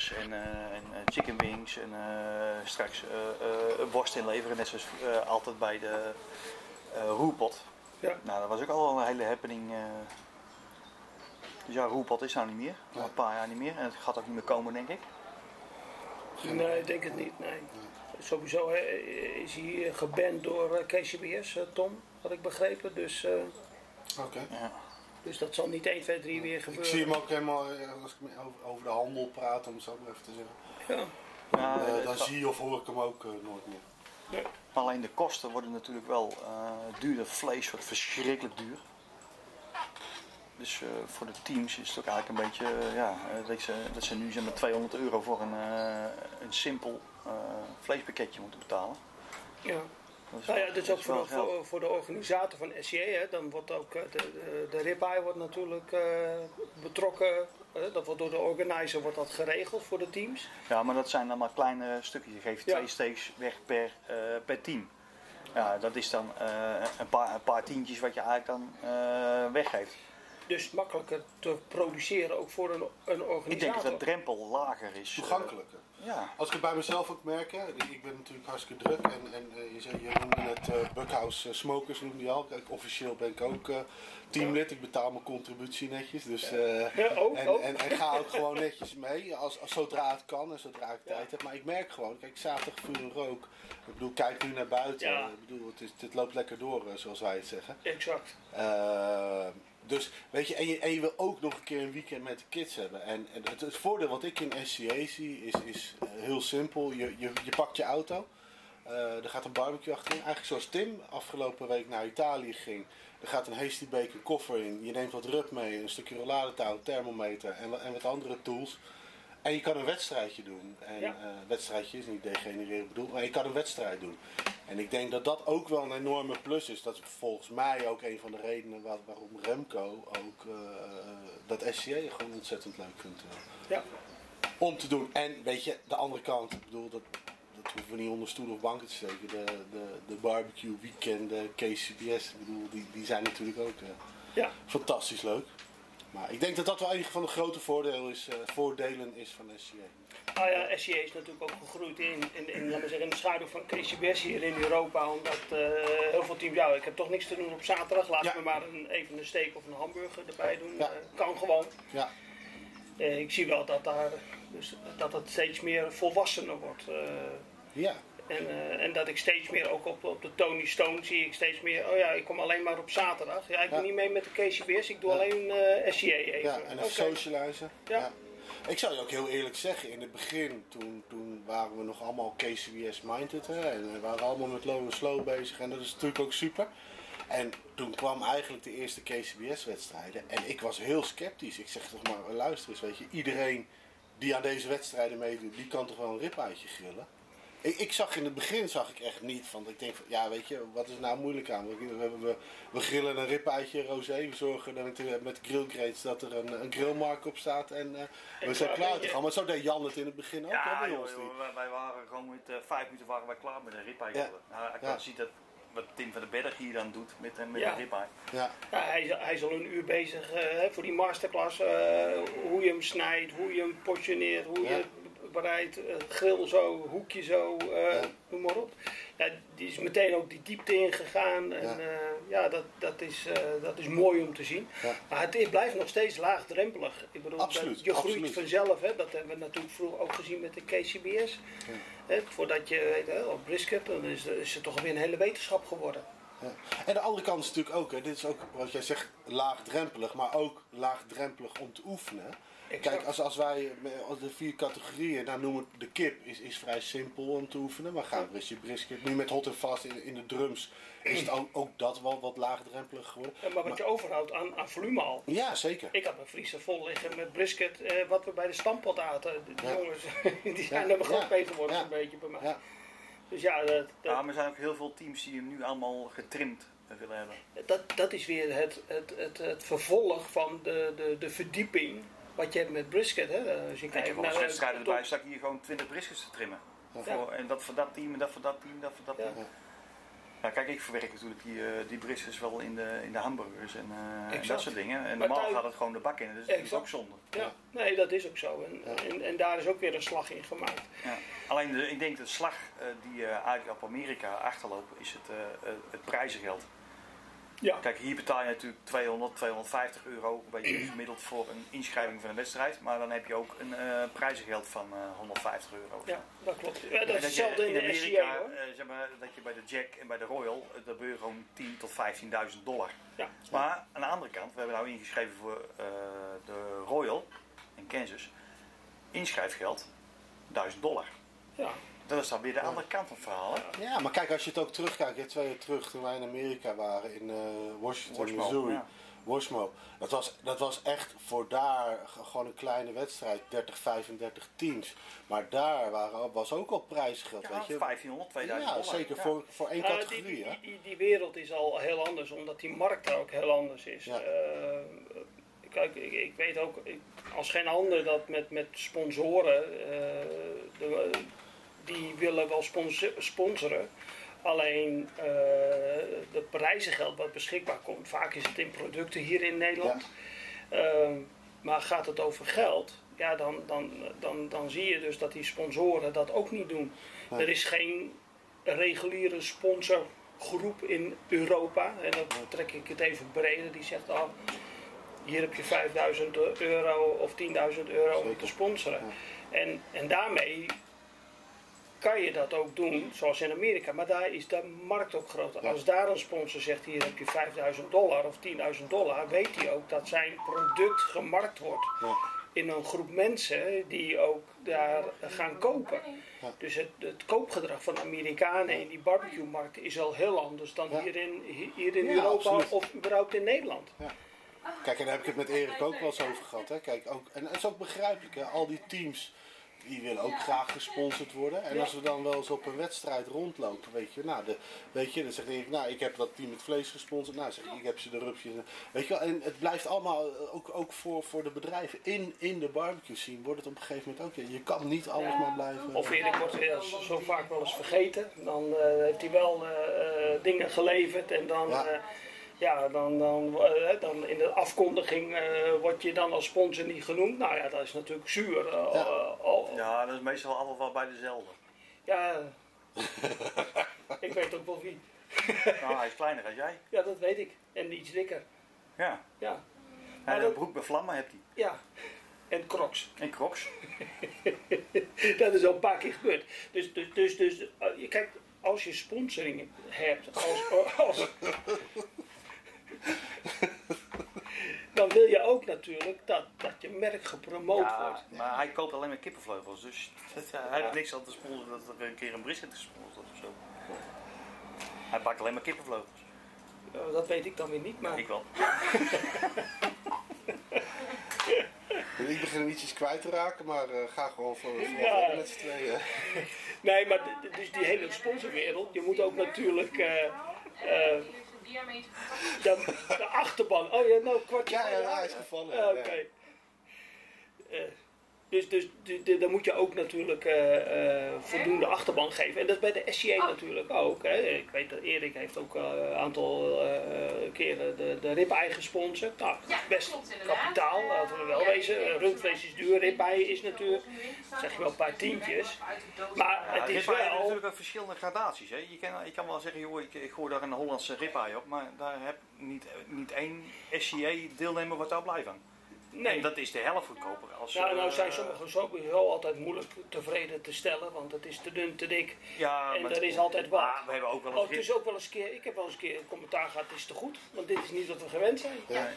burgers en, eh, en eh, chicken wings en eh, straks eh, eh, worst inleveren, net zoals eh, altijd bij de eh, roerpot. Ja. Nou, dat was ook al een hele happening. eh. Dus ja, roerpot is nou niet meer, al een paar jaar niet meer en het gaat ook niet meer komen, denk ik. Nee, ik denk het niet. Nee. Sowieso is hij geband door KCBS, Tom, had ik begrepen. Dus, eh, Oké. Ja. Dus dat zal niet 1, 2, 3 weer Ik gebeuren. zie hem ook helemaal, eh, als ik met- over, de handel praat, om het zo maar even te zeggen. Ja. Ja, Eh, dan zie je of hoor ik hem ook eh, nooit meer. Alleen de kosten worden natuurlijk wel eh, duurder. Vlees wordt verschrikkelijk duur. Dus eh, voor de teams is het ook eigenlijk een beetje, ja, dat, ze, dat ze nu zeg maar 200 euro voor een, eh, een simpel eh, vleespakketje moeten betalen. Ja. Nou ja, dat is ook voor de, voor, voor de organisator van SCA. Hè. Dan wordt ook eh, de, de, de ribeye wordt natuurlijk eh, betrokken. hè. dat wordt door de organizer wordt dat geregeld voor de teams. Ja, maar dat zijn dan maar kleine stukjes. Je geeft Ja. twee steaks weg per, eh, per team. Ja, dat is dan eh, een, paar, een paar tientjes wat je eigenlijk dan eh, weggeeft. Dus makkelijker te produceren ook voor een, een organisator. Ik denk dat de drempel lager is. Toegankelijker. Ja. Als ik het bij mezelf ook merk, hè, ik ben natuurlijk hartstikke druk en, en eh, je, zei, je noemde het eh Buckhouse eh, Smokers, noemde je al. Kijk, officieel ben ik ook eh, teamlid, ik betaal mijn contributie netjes. Dus, eh, Ja, ook, en, ook. En, en ga ook gewoon netjes mee, als, als, zodra het kan en zodra ik tijd heb. Maar ik merk gewoon, kijk, zaterdag vuur en rook. Ik bedoel, kijk nu naar buiten. Ja. Ik bedoel, het, is, het loopt lekker door, zoals wij het zeggen. Exact. Dus weet je en, je, en je wil ook nog een keer een weekend met de kids hebben. En, en het, het voordeel wat ik in SCA zie is, is uh, heel simpel. Je, je, je pakt je auto, uh, er gaat een barbecue achterin. Eigenlijk zoals Tim afgelopen week naar Italië ging. Er gaat een hasty bacon koffer in. Je neemt wat rub mee, een stukje rolladetouw, thermometer en, en wat andere tools. En je kan een wedstrijdje doen. En Ja. uh, wedstrijdje is niet degenereren bedoeld, maar je kan een wedstrijd doen. En ik denk dat dat ook wel een enorme plus is. Dat is volgens mij ook een van de redenen waar, waarom Remco ook uh, dat SCA gewoon ontzettend leuk vindt. Ja. Om te doen. En weet je, de andere kant, ik bedoel, dat, dat hoeven we niet onder stoel of banken te steken. De, de, de barbecue weekenden, KCBS, ik bedoel, die, die zijn natuurlijk ook uh, Ja. fantastisch leuk. Maar ik denk dat dat wel een van de grote voordelen is, uh, voordelen is van SCA. Nou ja, SCA is natuurlijk ook gegroeid in, in, in, laten we zeggen, in de schaduw van KCBS hier in Europa. Omdat uh, heel veel teams, ja, ik heb toch niks te doen op zaterdag. Laat Ja. me maar een, even een steak of een hamburger erbij doen. Ja. Uh, kan gewoon. Ja, Uh, ik zie wel dat, daar, dus, dat het steeds meer volwassener wordt. Ja. En, uh, en dat ik steeds meer ook op, op de Tony Stone zie ik steeds meer, oh ja, ik kom alleen maar op zaterdag. Ja, ik Ja. doe niet mee met de KCBS, ik doe Ja. alleen uh, SCA even. Ja, en even socializen. Ja. Ik zou je ook heel eerlijk zeggen, in het begin, toen, toen waren we nog allemaal KCBS-minded. En we waren allemaal met low en slow bezig en dat is natuurlijk ook super. En toen kwam eigenlijk de eerste KCBS-wedstrijden en ik was heel sceptisch. Ik zeg toch maar, luister eens, weet je, iedereen die aan deze wedstrijden meedoet, die kan toch wel een ripuitje grillen. Ik, ik zag in het begin zag ik echt niet, want ik denk van, ja weet je, wat is er nou moeilijk aan? We, we, we, we grillen een ripuitje rosé, we zorgen dan met, met dat er een, een grillmark op staat en uh, we zijn klaar te gaan. Maar zo deed Jan het in het begin ook, hè, Ja, bij joh, joh, wij, wij waren gewoon met eh, vijf minuten waren wij klaar met een ribeye. Ja. Nou, ik Ja. ziet dat wat Tim van den Berg hier dan doet met, eh, met Ja. een ribeye. Ja, Ja, hij, is- hij is al een uur bezig eh, hè, voor die masterclass. eh, hoe je hem snijdt, hoe je hem portioneert, hoe Ja. je het bereidt. eh, grill zo, hoekje zo, eh, Ja. noem maar op. Ja, die is meteen ook die diepte ingegaan. En Ja. ja, ja dat, dat, is, eh, dat is mooi om te zien. Maar het, blijft nog steeds laagdrempelig. Ik bedoel, Absoluut, dat- je groeit vanzelf. Hè, dat hebben we natuurlijk vroeger ook gezien met de KCBS. Hè, voordat je weet, hè, op brisket, dan is, is het toch weer een hele wetenschap geworden. ja. En de andere kant is natuurlijk ook, hè, dit is ook wat jij zegt, laagdrempelig, maar ook laagdrempelig om te oefenen. Kijk, als, als wij als de vier categorieën, nou noemen we de kip, is, is vrij simpel om te oefenen. Maar gaan we brisket, nu met hot en vast in, in de drums, is het ook, ook dat wel wat laagdrempelig geworden. Ja, maar wat je overhoudt aan, aan volume al. Ja, zeker. Ik had mijn vriezer vol liggen met brisket, eh, wat we bij de stampot aten. De Ja. jongens, die zijn Ja, er mee geworden ja. een beetje bij mij. Ja, Dus ja, dat, maar er zijn ook heel veel teams die hem nu allemaal getrimd eh, willen hebben. dat, dat is weer het, het, het, het vervolg van de, de, de verdieping wat je hebt met brisket. Hè? Als je kijkt naar wedstrijden top- erbij, sta ik hier gewoon 20 briskets te trimmen. Voor, en dat voor dat team, en dat voor dat team, dat voor dat Ja. team. Ja, kijk, ik verwerk natuurlijk die, eh, die briskets wel in de, in de hamburgers en, eh, en dat soort dingen. En normaal gaat het gewoon de bak in. Dus dat is ook zonde. Ja, nee, dat is ook zo. En, en, en daar is ook weer een slag in gemaakt. Ja. Alleen de, ik denk de slag eh, die eh, eigenlijk op Amerika achterloopt, is het, eh, eh, het prijzengeld. Ja. Kijk, hier betaal je natuurlijk 200, 250 euro een beetje gemiddeld voor een inschrijving van een wedstrijd. Maar dan heb je ook een eh prijzengeld van eh, 150 euro. Ja, dat klopt. Ja, dat is hetzelfde in de Amerika, SCA hoor. eh, zeg maar, dat je bij de Jack en bij de Royal, eh, daar ben je gewoon 10 tot 15.000 dollar. Ja. Maar aan de andere kant, we hebben nou ingeschreven voor eh, de Royal in Kansas, inschrijfgeld 1000 dollar. Ja. Dat is dan weer de andere kant van het verhaal. Hè? Ja, maar kijk, als je het ook terugkijkt, hè, twee jaar terug toen wij in Amerika waren, in eh, Washington, Washmo, Missouri, ja. Washmo. Dat was, dat was echt voor daar gewoon een kleine wedstrijd, 30, 35 teams. Maar daar waren, was ook al prijsgeld, Ja, weet je. 1500, 2000 Ja, dollar. zeker Ja. Voor, voor één Nou, die, categorie, die, hè. die, die wereld is al heel anders, omdat die markt daar ook heel anders is. Ja. Eh, kijk, ik, ik weet ook ik- als geen ander dat met, met sponsoren, eh, de, die willen wel spons- sponsoren. Alleen eh de prijzengeld wat beschikbaar komt, vaak is het in producten hier in Nederland. Ehm, maar gaat het over geld, ja, dan, dan, dan, dan zie je dus dat die sponsoren dat ook niet doen. Er is geen reguliere sponsorgroep in Europa. En dan trek ik het even breder. Die zegt, oh, hier heb je 5000 euro of 10.000 euro om te sponsoren. En, en daarmee kan je dat ook doen, zoals in Amerika. Maar daar is de markt ook groter. Als daar een sponsor zegt, hier heb je 5000 dollar of 10.000 dollar, weet hij ook dat zijn product gemarkt wordt Ja. in een groep mensen die ook daar gaan kopen. Ja. Dus het, het koopgedrag van de Amerikanen in die barbecue-markt is al heel anders dan Ja. hier in, hi- hier in Europa of überhaupt in Nederland. Kijk, en daar heb ik het met Erik ook wel eens over gehad. Hè. Kijk, ook, en het is ook begrijpelijk, hè. al die teams die willen ook graag gesponsord worden. En Ja. als we dan wel eens op een wedstrijd rondlopen, weet je, nou, de, weet je dan zegt Erik, nou, ik heb dat team met vlees gesponsord. Nou, zeg ik, ik heb ze de rupsjes. Weet je wel, en het blijft allemaal, eh, ook, ook voor, voor de bedrijven in, in de barbecue scene, wordt het op een gegeven moment ook, ja, je kan niet alles maar blijven. Of Erik wordt weer zo- vaak wel eens vergeten. Dan eh, heeft hij wel eh, dingen geleverd en dan... Ja. Ja. dan, dan, eh, dan in de afkondiging eh word je dan als sponsor niet genoemd. Nou ja, dat is natuurlijk zuur. eh, Ja. Ja, dat is meestal altijd wel bij dezelfde. ja. ik weet ook wel wie. Nou, hij is kleiner als jij. Ja, dat weet ik. En iets dikker. Ja. Ja, En Maar een dat- broek met vlammen hebt hij. ja. En crocs. En crocs. dat is al een paar keer gebeurd. Dus, dus, dus, dus je kijkt, als je sponsoring hebt, als, als, dan wil je ook natuurlijk dat, dat je merk gepromoot Ja, wordt. maar hij koopt alleen maar kippenvleugels. Dus hij heeft niks aan te sponsoren dat er een keer een brisket gesponsord wordt of zo. Hij bakt alleen maar kippenvleugels. Eh, dat weet ik dan weer niet, maar Ik wel. Ik begin ietsjes kwijt te raken, maar eh, ga gewoon voor, voor Ja. met z'n tweeën. nee, maar dus die hele sponsorwereld, je moet ook natuurlijk eh, eh, de, de achterban. Oh ja, nou kwartje. Ja, ja, ja, hij is gevallen. Ah, Oké. ja. Dus dus d- d- dan moet je ook natuurlijk eh, eh, voldoende achterban geven. En dat is bij de SCA natuurlijk ook. Hè. Ik weet dat Erik heeft ook eh, een aantal eh, keren de, de ribeye gesponsord. Nou, Ja, best klopt inderdaad. kapitaal, laten we wel Ja, wezen. Rundvlees is duur, ribeye is natuurlijk, zeg je wel, een paar tientjes. Maar het is wel... natuurlijk ook verschillende gradaties. Hè. Je, kan, je kan wel zeggen, joh, ik, ik gooi daar een Hollandse ribeye op. Maar daar heb niet, niet één SCA-deelnemer wat daar blij van. En Nee, dat is de helft goedkoper. Als, nou, nou eh, zijn sommigen sowieso altijd moeilijk tevreden te stellen, want het is te dun, te dik. Ja, En maar- er is altijd wat. Maar we hebben ook wel Oh, eens... het is ook wel eens een keer, ik heb wel eens een keer een commentaar gehad, het is te goed, want dit is niet wat we gewend zijn. Ja.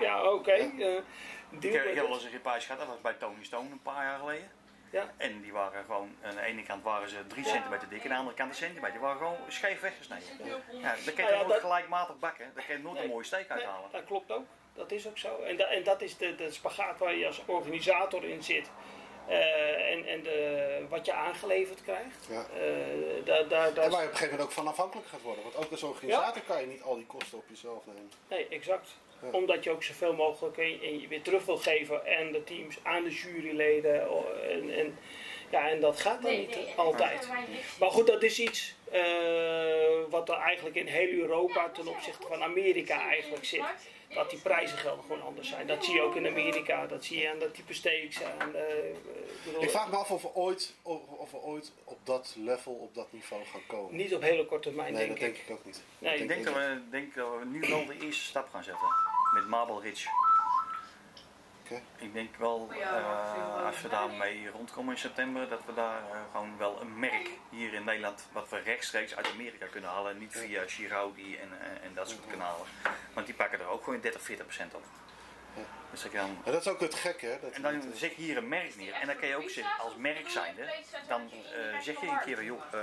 Ja, oké. eh, Ik deal heb, with ik heb wel eens een ribeye gehad, dat was bij Tony Stone een paar jaar geleden. Ja. En die waren gewoon, aan de ene kant waren ze 3 centimeter dik en aan de andere kant een centimeter. Die waren gewoon scheef weggesneden. Ja, dan kan je ja, nooit dat- gelijkmatig bakken. Daar kan je nooit een mooie steek Nee, uithalen. dat klopt ook. Dat is ook zo. En, da- en dat is de, de spagaat waar je als organisator in zit. Eh, en en de, wat je aangeleverd krijgt. Ja. Eh, En waar je op een gegeven moment ook van afhankelijk gaat worden. Want ook als organisator kan je niet al die kosten op jezelf nemen. Nee, exact. Ja. Omdat je ook zoveel mogelijk weer terug wil geven en de teams aan de juryleden. En, en Ja, en dat gaat dan Nee, niet nee, altijd. Maar goed, dat is iets eh, wat er eigenlijk in heel Europa ten opzichte van Amerika eigenlijk zit. Dat die prijzengelden gewoon anders zijn. Dat zie je ook in Amerika. Dat zie je aan dat type steaks. Aan, eh, ik vraag me af of we, ooit, of, of we ooit op dat level, op dat niveau gaan komen. Niet op hele korte termijn, nee, denk dat ik. denk ik ook niet. Nee, Ik denk dat, we, denk dat we nu wel de eerste stap gaan zetten met Marble Ridge. Ik denk wel, eh, als we daarmee rondkomen in september, dat we daar eh, gewoon wel een merk hier in Nederland, wat we rechtstreeks uit Amerika kunnen halen. Niet via Chiraudi en, en, en dat soort kanalen. Want die pakken er ook gewoon 30, 40 procent op. Ja. Dus ik dan, En dat is ook het gekke, hè? Dat en dan zet je hier een merk neer. En dan kan je ook zeggen, als merk zijnde, dan eh, zeg je een keer, joh, eh,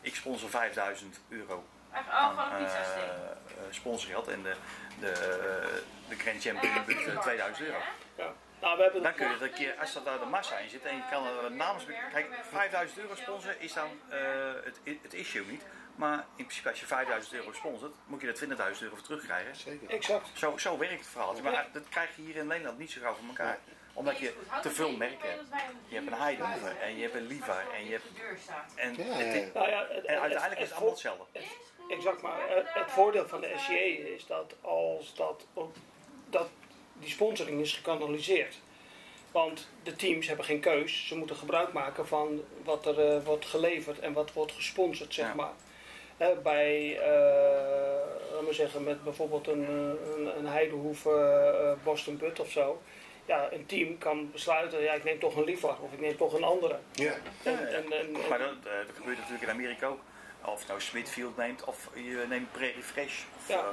ik sponsor 5000 euro aan eh, eh, sponsorgeld en de, de, eh, de Grand Champion biedt 2000 euro. ja. Nou, we hebben Dan kun je dat een keer, als dat daar de massa in zit en je kan er namens... Kijk, 5000 euro sponsoren is dan eh, het, het issue niet. Maar in principe als je 5000 euro sponsort, moet je er 20.000 euro voor terugkrijgen. Zeker. Exact. Zo, zo werkt het verhaal. Maar dat krijg je hier in Nederland niet zo gauw voor elkaar. Omdat je te veel merken hebt. Je hebt een Heidelberg en je hebt een Liva en je hebt... En. Nou het, en uiteindelijk is het allemaal hetzelfde. Exact, maar het, het voordeel van de SCA is dat als dat, dat die sponsoring is gekanaliseerd. Want de teams hebben geen keus. Ze moeten gebruik maken van wat er eh, wordt geleverd en wat wordt gesponsord, zeg Ja. maar. Hè, bij, eh, laten we zeggen, met bijvoorbeeld een, eh, een, een Heidehoef eh, eh, Boston Butt of zo. Ja, een team kan besluiten, ja, ik neem toch een Livar of ik neem toch een andere. Ja. En, en, en- Maar dat, eh, dat gebeurt natuurlijk in Amerika ook. Of je nou Smithfield neemt of je neemt Prairie Fresh. Of, Ja. eh,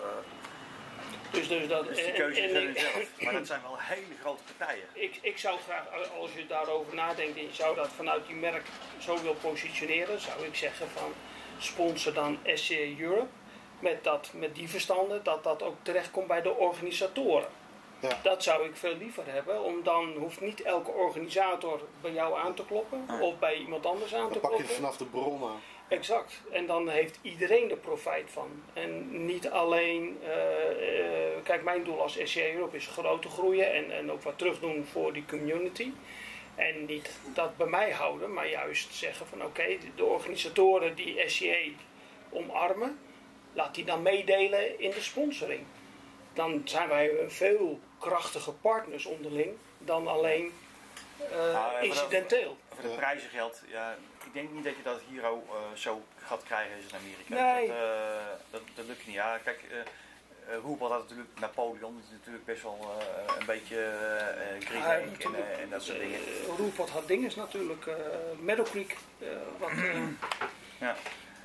dus, dus, dat, dus die en- keuze en- is er zelf. Maar dat zijn wel hele grote partijen. Ik, ik zou graag, als je daarover nadenkt en je zou dat vanuit die merk zo wil positioneren, zou ik zeggen van sponsor dan SCA Europe. Met, dat, met die verstanden, dat dat ook terechtkomt bij de organisatoren. Ja. Dat zou ik veel liever hebben, om dan hoeft niet elke organisator bij jou aan te kloppen of bij iemand anders aan te Dan pak je het kloppen. vanaf de bron aan. Exact. En dan heeft iedereen er profijt van. En niet alleen, eh, eh, kijk, mijn doel als SCA Europe is groter groeien en, en ook wat terugdoen voor die community. En niet dat bij mij houden, maar juist zeggen van oké, de organisatoren die SCA omarmen, laat die dan meedelen in de sponsoring. Dan zijn wij veel krachtiger partners onderling dan alleen eh, en incidenteel. Voor de prijzen geldt, ja, ik denk niet dat je dat hier ook eh, zo gaat krijgen als in Amerika. Nee. Dat, eh, dat, dat lukt niet. Ja, kijk, uh, Hoepel had natuurlijk, Napoleon is natuurlijk best wel een beetje uh, Ja, kritiek en, en dat soort dingen. Roerpot had dinges natuurlijk, uh, Meadow Creek, wat... ja.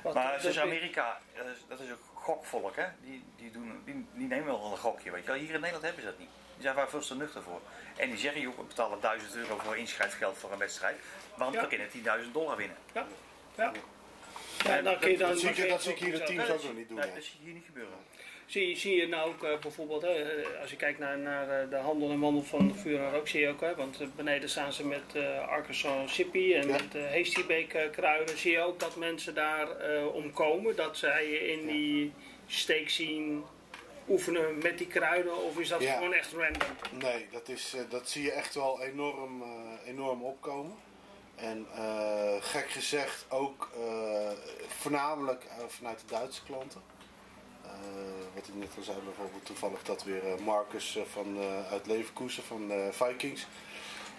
wat maar zoals Amerika, dat is ook gokvolk, hè? Die, die, doen, die, die nemen wel een gokje, weet je wel. Hier in Nederland hebben ze dat niet. Die zijn waar veel te nuchter voor. En die zeggen, joh, we betalen 1000 euro voor inschrijfgeld voor een wedstrijd. Want Ja. we kunnen 10.000 dollar winnen. Ja, ja. Ja, dan kun je dan Dat zie ik, dan dat zie ik hier de teams ook nog niet doen. Nee, dat zie je hier niet gebeuren. Zie, zie je nou ook uh, bijvoorbeeld, hè, als je kijkt naar, naar uh, de handel en wandel van Vuur en Rook, zie je ook, hè, want uh, beneden staan ze met Arkansas Sippy en Ja. met Heestybeek kruiden, zie je ook dat mensen daar omkomen, dat zij in die steek zien oefenen met die kruiden, of is dat Ja. gewoon echt random? Nee, dat, is, eh, dat zie je echt wel enorm, eh, enorm opkomen. En eh, gek gezegd ook eh, voornamelijk eh, vanuit de Duitse klanten. Eh, wat ik net al zei, bijvoorbeeld toevallig dat weer eh, Marcus eh, van, uit Leverkusen van Vikings.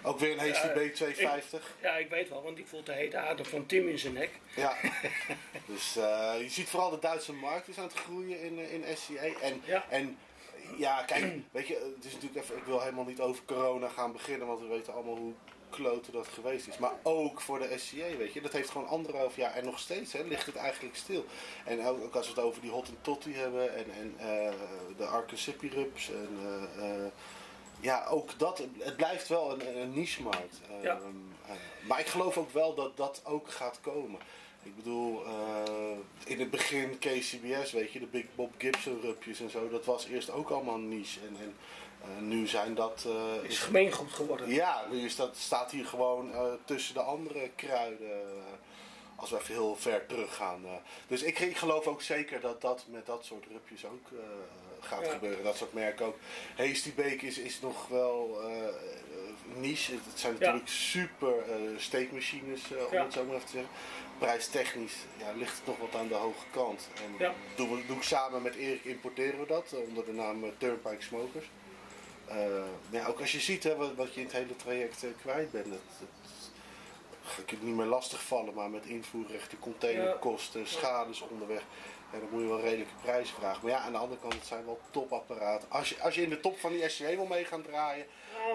Ook weer een HCB 250. Ja, ik weet wel, want die voelt de hete adem van Tim in zijn nek. Ja, dus je ziet vooral de Duitse markt is aan het groeien in, in SCA. En, Ja. en ja, kijk, weet je, het is natuurlijk even, ik wil helemaal niet over corona gaan beginnen, want we weten allemaal hoe kloten dat geweest is. Maar ook voor de SCA, weet je, dat heeft gewoon anderhalf jaar en nog steeds hè, ligt het eigenlijk stil. En ook, ook als we het over die Hot Totty hebben en, en eh, de Arcasippy Rups en... eh, eh, ja, ook dat, het blijft wel een, een niche-markt. Ja. Ehm, eh, maar ik geloof ook wel dat dat ook gaat komen. Ik bedoel, in het begin KCBS, weet je, de Big Bob Gibson rupjes en zo, dat was eerst ook allemaal niche. En, en nu zijn dat... eh, Het is gemeengoed geworden. ja, nu is dat, staat hier gewoon eh, tussen de andere kruiden. eh, als we even heel ver teruggaan. eh. Dus ik, ik geloof ook zeker dat dat met dat soort rupjes ook eh, gaat Ja. gebeuren. Dat soort merken ook. Bake is, is nog wel eh, niche. Het zijn Ja. natuurlijk super eh, steekmachines, eh, om Ja. het zo maar even te zeggen. Prijstechnisch ja, ligt het nog wat aan de hoge kant. En Ja. doen we, doe ik samen met Erik importeren we dat eh, onder de naam eh, Turnpike Smokers. Eh, maar ja, ook als je ziet hè, wat, wat je in het hele traject eh, kwijt bent. Het, het, ik het niet meer lastig vallen, maar met invoerrechten, containerkosten, schades onderweg. Ja, dan moet je wel redelijke prijzen vragen. Maar ja, aan de andere kant, het zijn wel topapparaten. Als je, als je in de top van die SCA wil mee gaan draaien,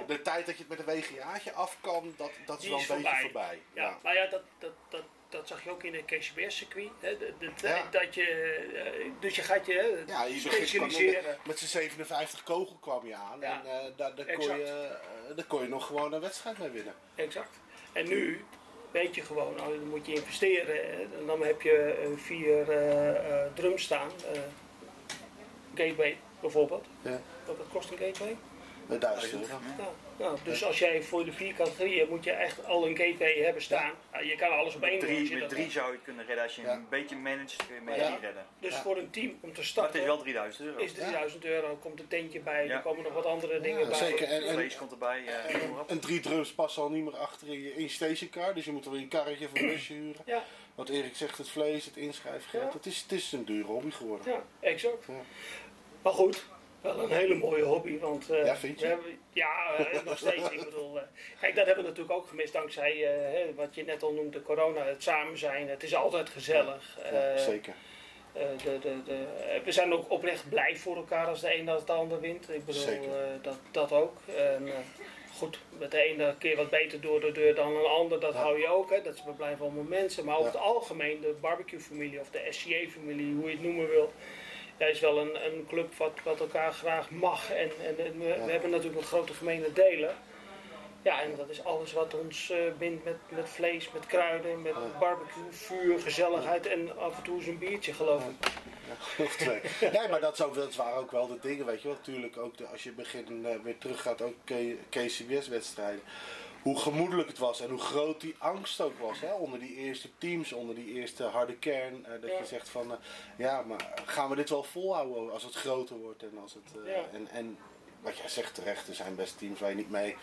de tijd dat je het met een WGA'tje af kan, dat, dat is Die wel is een beetje voorbij. voorbij. Ja, nou ja, dat, dat, dat, dat zag je ook in het KCBS-circuit. Ja. Dat je, dus je gaat je Ja, je specialiseren. met, met z'n 57 kogel kwam je aan. Ja. En eh, daar, daar, kon je, eh, daar kon je nog gewoon een wedstrijd mee winnen. Exact. En nu weet je gewoon, nou, dan moet je investeren. En dan heb je vier eh, drums staan. gateway bijvoorbeeld. Ja. Wat kost een gateway? Met duizend euro. Dus als jij voor de vier categorieën moet je echt al een gateway hebben staan. Nou, je kan alles op één doen drie, met dat drie zou je het kunnen redden als je Ja. een beetje managt, kun je met Ja. drie redden. Dus Ja. voor een team om te Maar het starten is wel 3000 euro. is 3000 euro. Komt een tentje bij, Ja. er komen nog wat andere dingen Ja, bij. zeker. En, komt erbij. eh, en drie drums passen al niet meer achter in je, in stationcar. Dus je moet er weer een karretje een busje huren. Ja, Wat Erik zegt, het vlees, het inschrijfgeld. Ja. Het, is, het is een dure hobby geworden. ja, exact. Ja. Maar goed, wel een hele mooie hobby. Want, eh, Ja, vind je? hebben, ja, eh, nog steeds. ik bedoel, eh, kijk, dat hebben we natuurlijk ook gemist dankzij hè, wat je net al noemde, corona. Het samen zijn. Het is altijd gezellig. Ja, zeker. de, de, de, we zijn ook oprecht blij voor elkaar als de een als de ander wint. Ik bedoel, dat, dat ook. En, goed, met de ene keer wat beter door de deur dan een ander, dat Ja. hou je ook. Hè. Dat blijven allemaal mensen. Maar over het algemeen, de barbecue-familie of de SCA-familie, hoe je het noemen wil. Ja, is wel een, een club wat, wat elkaar graag mag. En, en, en we, hebben natuurlijk nog grote gemene delen. Ja, en dat is alles wat ons eh, bindt met, met vlees, met kruiden, met Ja. barbecue, vuur, gezelligheid en af en toe eens een biertje, geloof ik. Ja, of twee. Nee, maar dat, is ook, dat waren ook wel de dingen, weet je wel. Natuurlijk ook de, als je begin eh, weer terug gaat, ook KCBS-wedstrijden. Hoe gemoedelijk het was en hoe groot die angst ook was hè, onder die eerste teams, onder die eerste harde kern. eh, dat Ja. je zegt van, eh, ja, maar gaan we dit wel volhouden als het groter wordt en als het... eh, Ja. en, en wat jij zegt terecht, er zijn best teams waar je niet mee,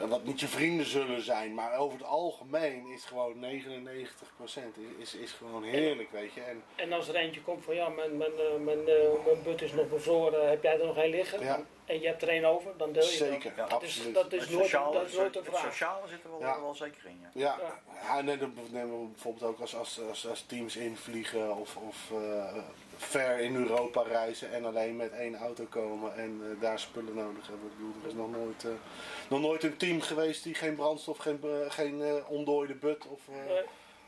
wat niet je vrienden zullen zijn. Maar over het algemeen is gewoon 99% is, is, is gewoon heerlijk, weet je. En, En als er eentje komt van ja, mijn, mijn, eh, mijn, eh, mijn but is nog bevroren, heb jij er nog één liggen? Ja. En je hebt er één over, dan deel je Zeker, dat. Ja, Dat is, absoluut. dat is Het nooit, sociale, dat is nooit een het vraag. sociale zit er wel, Ja. wel zeker in. Ja. Ja, Ja. ja. en dan nemen we bijvoorbeeld ook als, als, als, als teams invliegen of, of eh, ver in Europa reizen en alleen met één auto komen en eh, daar spullen nodig hebben. Ik bedoel, er is nog nooit, eh, nog nooit een team geweest die geen brandstof, geen, eh, geen ontdooide but of,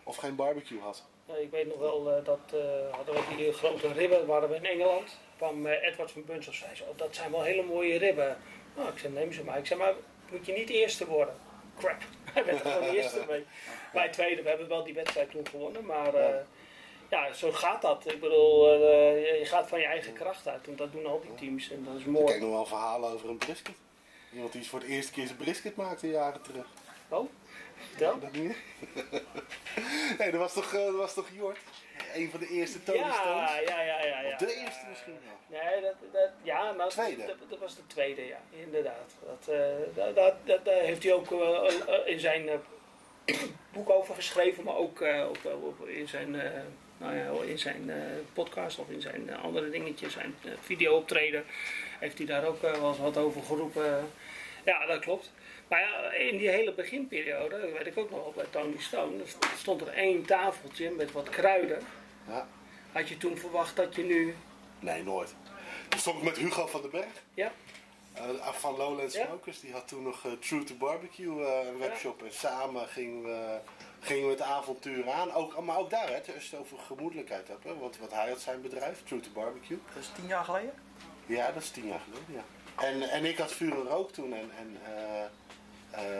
of geen barbecue had. Ja, ik weet nog wel dat hadden we die grote ribben, waren we in Engeland. kwam Edward van Bunsel zei zo, dat zijn wel hele mooie ribben. Nou, ik zei, neem ze maar. Ik zei, maar moet je niet eerste worden? Crap, hij werd er gewoon eerste mee. Wij tweede, we hebben wel die wedstrijd toen gewonnen, maar Ja. Ja, zo gaat dat. Ik bedoel, eh, je gaat van je eigen kracht uit en dat doen al die teams en dat is Ik mooi. ken nog wel verhalen over een brisket. Iemand die voor het eerste keer zijn brisket maakte jaren terug. Oh, vertel. Dat niet? nee, dat was toch, eh, dat was toch Jort? Een van de eerste Tony Ja, Stones? ja, ja, ja, ja. Of de eerste misschien wel. Nee, dat, dat, ja, Tweede? Dat, dat was de tweede, ja, inderdaad. Dat, eh, dat, dat, dat, daar heeft hij ook in zijn boek over geschreven, maar ook op, op- in zijn, nou ja, in zijn eh, podcast of in zijn eh, andere dingetjes, zijn uh, video-optreden, heeft hij daar ook eh, wel eens wat over geroepen. Ja, dat klopt. Maar ja, in die hele beginperiode, dat weet ik ook nog wel bij Tony Stone, stond er één tafeltje met wat kruiden. Ja. Had je toen verwacht dat je nu, Nee, nooit. Toen stond ik met Hugo van den Berg. ja, eh, van Lowland Ja. Smokers. Die had toen nog eh, True to Barbecue, eh, een webshop. En samen gingen we, gingen we het avontuur aan. Ook, maar ook daar, hè, als je het over gemoedelijkheid hebt. Hè, want, want hij had zijn bedrijf, True to Barbecue. Dat is tien jaar geleden? Ja, dat is tien jaar geleden, ja. En, en ik had vuur en rook toen. En, en eh,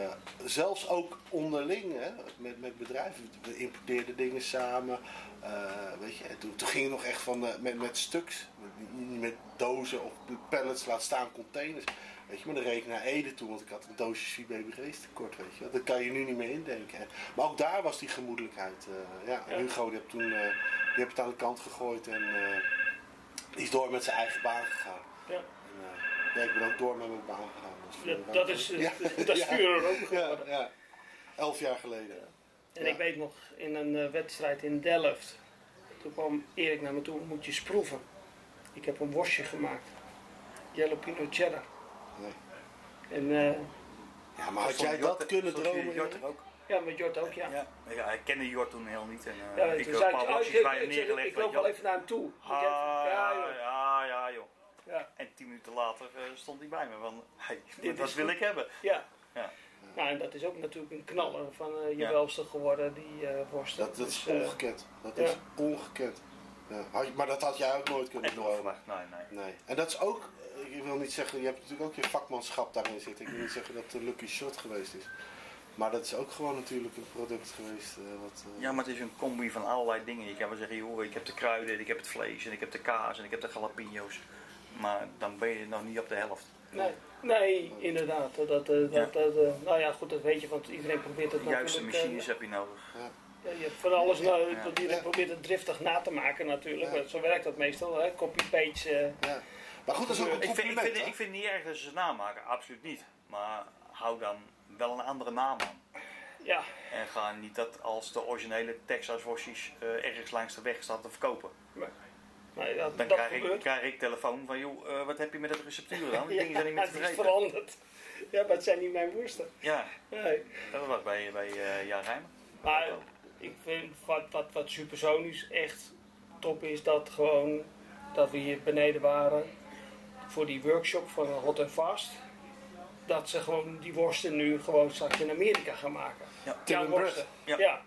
eh, zelfs ook onderling, hè, met, met bedrijven. We importeerden dingen samen. eh, weet je, en toen, toen ging het nog echt van, eh, met, met stuks. Met, met dozen of pallets, laat staan containers. Weet je, maar dan reed ik naar Ede toe, want ik had een doosje Baby Race tekort, weet je. Dat kan je nu niet meer indenken. En- Maar ook daar was die gemoedelijkheid. eh, ja. Hugo die heeft toen eh, die heeft het aan de kant gegooid en eh, die is door met zijn eigen baan gegaan. Ja. En, ik ben ook door met mijn baan gegaan. Dus Dat, is, Ja. dat is vuur ook Ja, geworden. ja. Elf jaar geleden. En ik weet nog, in een wedstrijd in Delft, toen kwam Erik naar me toe, moet je eens proeven. Ik heb een worstje gemaakt. Jalapeno cheddar. Nee. En eh, Ja, maar had jij Jort- dat kunnen dromen? Jort er ook? ja, met Jort ook, ja. Ja. Ja, ik kende Jort toen heel niet. En, eh, Ja, ik toen heb zei een ik, paar oh, bij hem ik, neergelegd. ik loop je wel even naar hem toe. Ah, heb- ja, ja, joh. ja, ja, joh. Ja, En tien minuten later eh, stond hij bij me van, hey, Dit wat is wil goed. ik hebben? ja. Ja. Nou, en dat is ook natuurlijk een knaller van eh, je Ja. welste geworden, die eh worsten. Dat, dat is Dus, ongekend. Dat ja. is ongekend. Ja. Had je- Maar dat had jij ook nooit kunnen dromen. Nee, nee. Nee. En dat is ook, ik wil niet zeggen, je hebt natuurlijk ook je vakmanschap daarin zitten. Ik wil niet zeggen dat het een lucky shot geweest is. Maar dat is ook gewoon natuurlijk een product geweest. eh, wat, eh, Ja, maar het is een combi van allerlei dingen. Je kan wel zeggen, joh, ik heb de kruiden, ik heb het vlees en ik heb de kaas en ik heb de jalapeno's. Maar dan ben je nog niet op de helft. Nee, nee, inderdaad. Dat, dat, dat, Ja. dat, eh, nou ja, goed, dat weet je, want iedereen probeert het De juiste eh, machines heb je nodig. Ja, je hebt van alles, nou, Ja. dat iedereen probeert het driftig na te maken natuurlijk. Ja. Zo werkt dat meestal, hè? copy-paste. Maar goed, dat is ook een Ik vind, ik, vind, hè? ik vind het niet erg dat ze ze namaken, absoluut niet. Maar hou dan wel een andere naam aan. ja, En ga niet dat als de originele Texas worstjes eh, ergens langs de weg staat te verkopen. maar dat, Dan dat krijg ik, krijg ik telefoon van, joh, eh, wat heb je met het receptuur dan? Die Ja, dingen zijn niet meer te het is veranderd. Ja, maar het zijn niet mijn worsten. Ja, Nee. dat was bij, bij eh Jan Rijmen. Maar ik vind wat, wat, wat supersonisch echt top is, dat gewoon dat we hier beneden waren voor die workshop van Hot and Fast. Dat ze gewoon die worsten nu gewoon straks in Amerika gaan maken. Ja. Ja, worsten. Ja. Ja.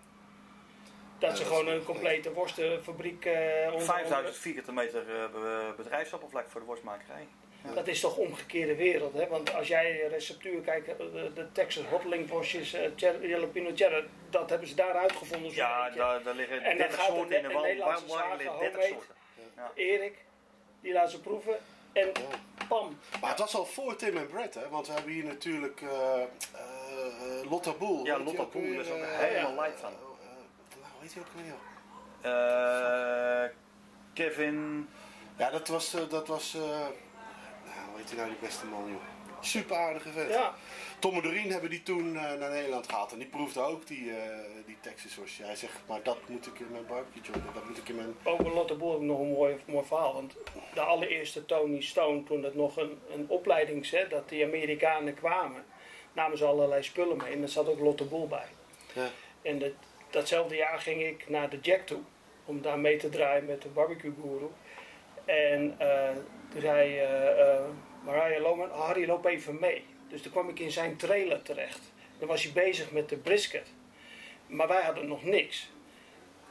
Dat ze gewoon een complete worstenfabriek eh onder- 5000 vierkante meter eh, be- bedrijfsoppervlak voor de worstmakerij. Dat is toch omgekeerde wereld, hè? Want als jij receptuur kijkt, eh, de, de Texas Hotlink worstjes, uh, jalapeno cheddar, dat hebben ze daar uitgevonden. Ja, daar, daar liggen En dan 30 gaat de soorten in de Ne- wand. Nederlandse Waar waar zagen, liggen 30 homemade. soorten? Ja. Erik, die laat ze proeven en pam. Maar het was al voor Tim en Brett, hè? Want we hebben hier natuurlijk eh eh, Lotta Boel. Ja, Lotta Boel is ook eh, helemaal light van. eh, nou, weet je ook weer? Eh, Kevin. Ja, dat was, eh, dat was, eh, nou, hoe heet hij nou die beste man, joh? Super aardige vent. Ja, Tomme Dorien hebben die toen eh, naar Nederland gehaald en die proefde ook die, eh die Texas worstje. Hij zegt, maar dat moet ik in mijn barbecue joint, dat moet ik in mijn... over Lotte heb ik nog een mooi, mooi verhaal. Want de allereerste Tony Stone, toen het nog een, een opleiding hè, dat die Amerikanen kwamen, namen ze allerlei spullen mee. En daar zat ook Lotte Boel bij. Ja. En dat, datzelfde jaar ging ik naar de Jack toe, om daar mee te draaien met de barbecue guru. En eh, toen zei Mariah Loman, Harry loop even mee. Dus toen kwam ik in zijn trailer terecht. Dan was hij bezig met de brisket. Maar wij hadden nog niks.